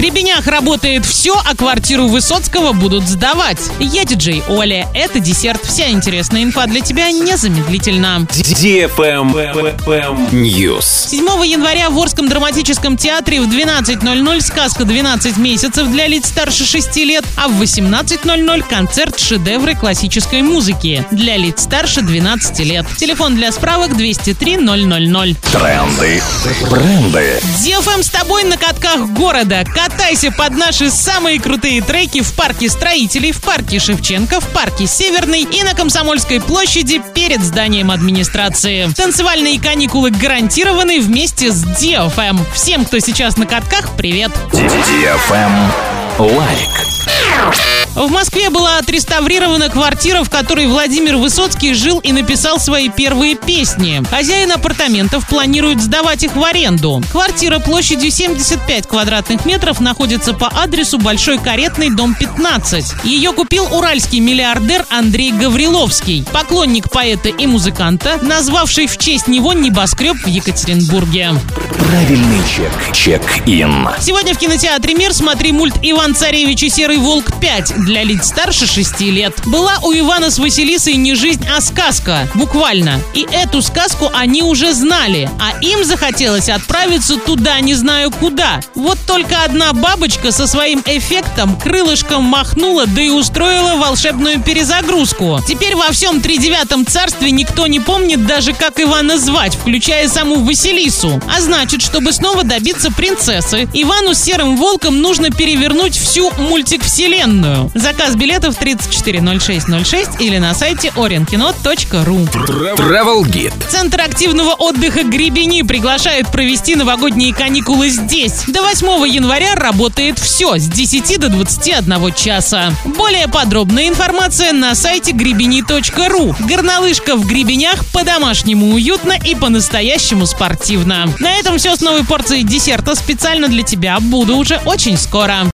Гребенях работает все, а квартиру Высоцкого будут сдавать. Я диджей Оля. Это десерт. Вся интересная инфа для тебя незамедлительно. News. 7 января в Орском драматическом театре в 12.00 сказка «12 месяцев» для лиц старше 6 лет, а в 18.00 концерт «Шедевры классической музыки» для лиц старше 12 лет. Телефон для справок 203 000. Тренды. Бренды. DFM с тобой на катках города. Катайся под наши самые крутые треки в парке строителей, в парке Шевченко, в парке Северный и на Комсомольской площади перед зданием администрации. Танцевальные каникулы гарантированы вместе с DFM. Всем, кто сейчас на катках, привет! DFM лайк. В Москве была отреставрирована квартира, в которой Владимир Высоцкий жил и написал свои первые песни. Хозяин апартаментов планирует сдавать их в аренду. Квартира площадью 75 квадратных метров находится по адресу Большой Каретный, дом 15. Ее купил уральский миллиардер Андрей Гавриловский, поклонник поэта и музыканта, назвавший в честь него небоскреб в Екатеринбурге. Правильный чек. Чек-ин. Сегодня в кинотеатре «Мир» смотри мульт «Иван Царевич и Серый Волк 5» для лиц старше 6 лет. Была у Ивана с Василисой не жизнь, а сказка. Буквально. И эту сказку они уже знали. А им захотелось отправиться туда, не знаю куда. Вот только одна бабочка со своим эффектом крылышком махнула, да и устроила волшебную перезагрузку. Теперь во всем тридевятом царстве никто не помнит даже, как Ивана звать, включая саму Василису. А значит, чтобы снова добиться принцессы, Ивану с Серым Волком нужно перевернуть всю мультик-вселенную. Заказ билетов 340606 или на сайте orinkino.ru. Travel Guide. Центр активного отдыха Гребени приглашает провести новогодние каникулы здесь. До 8 января работает все с 10 до 21 часа. Более подробная информация на сайте гребени.ру. Горнолыжка в Гребенях по-домашнему уютно и по-настоящему спортивно. На этом все с новой порцией десерта специально для тебя. Буду уже очень скоро.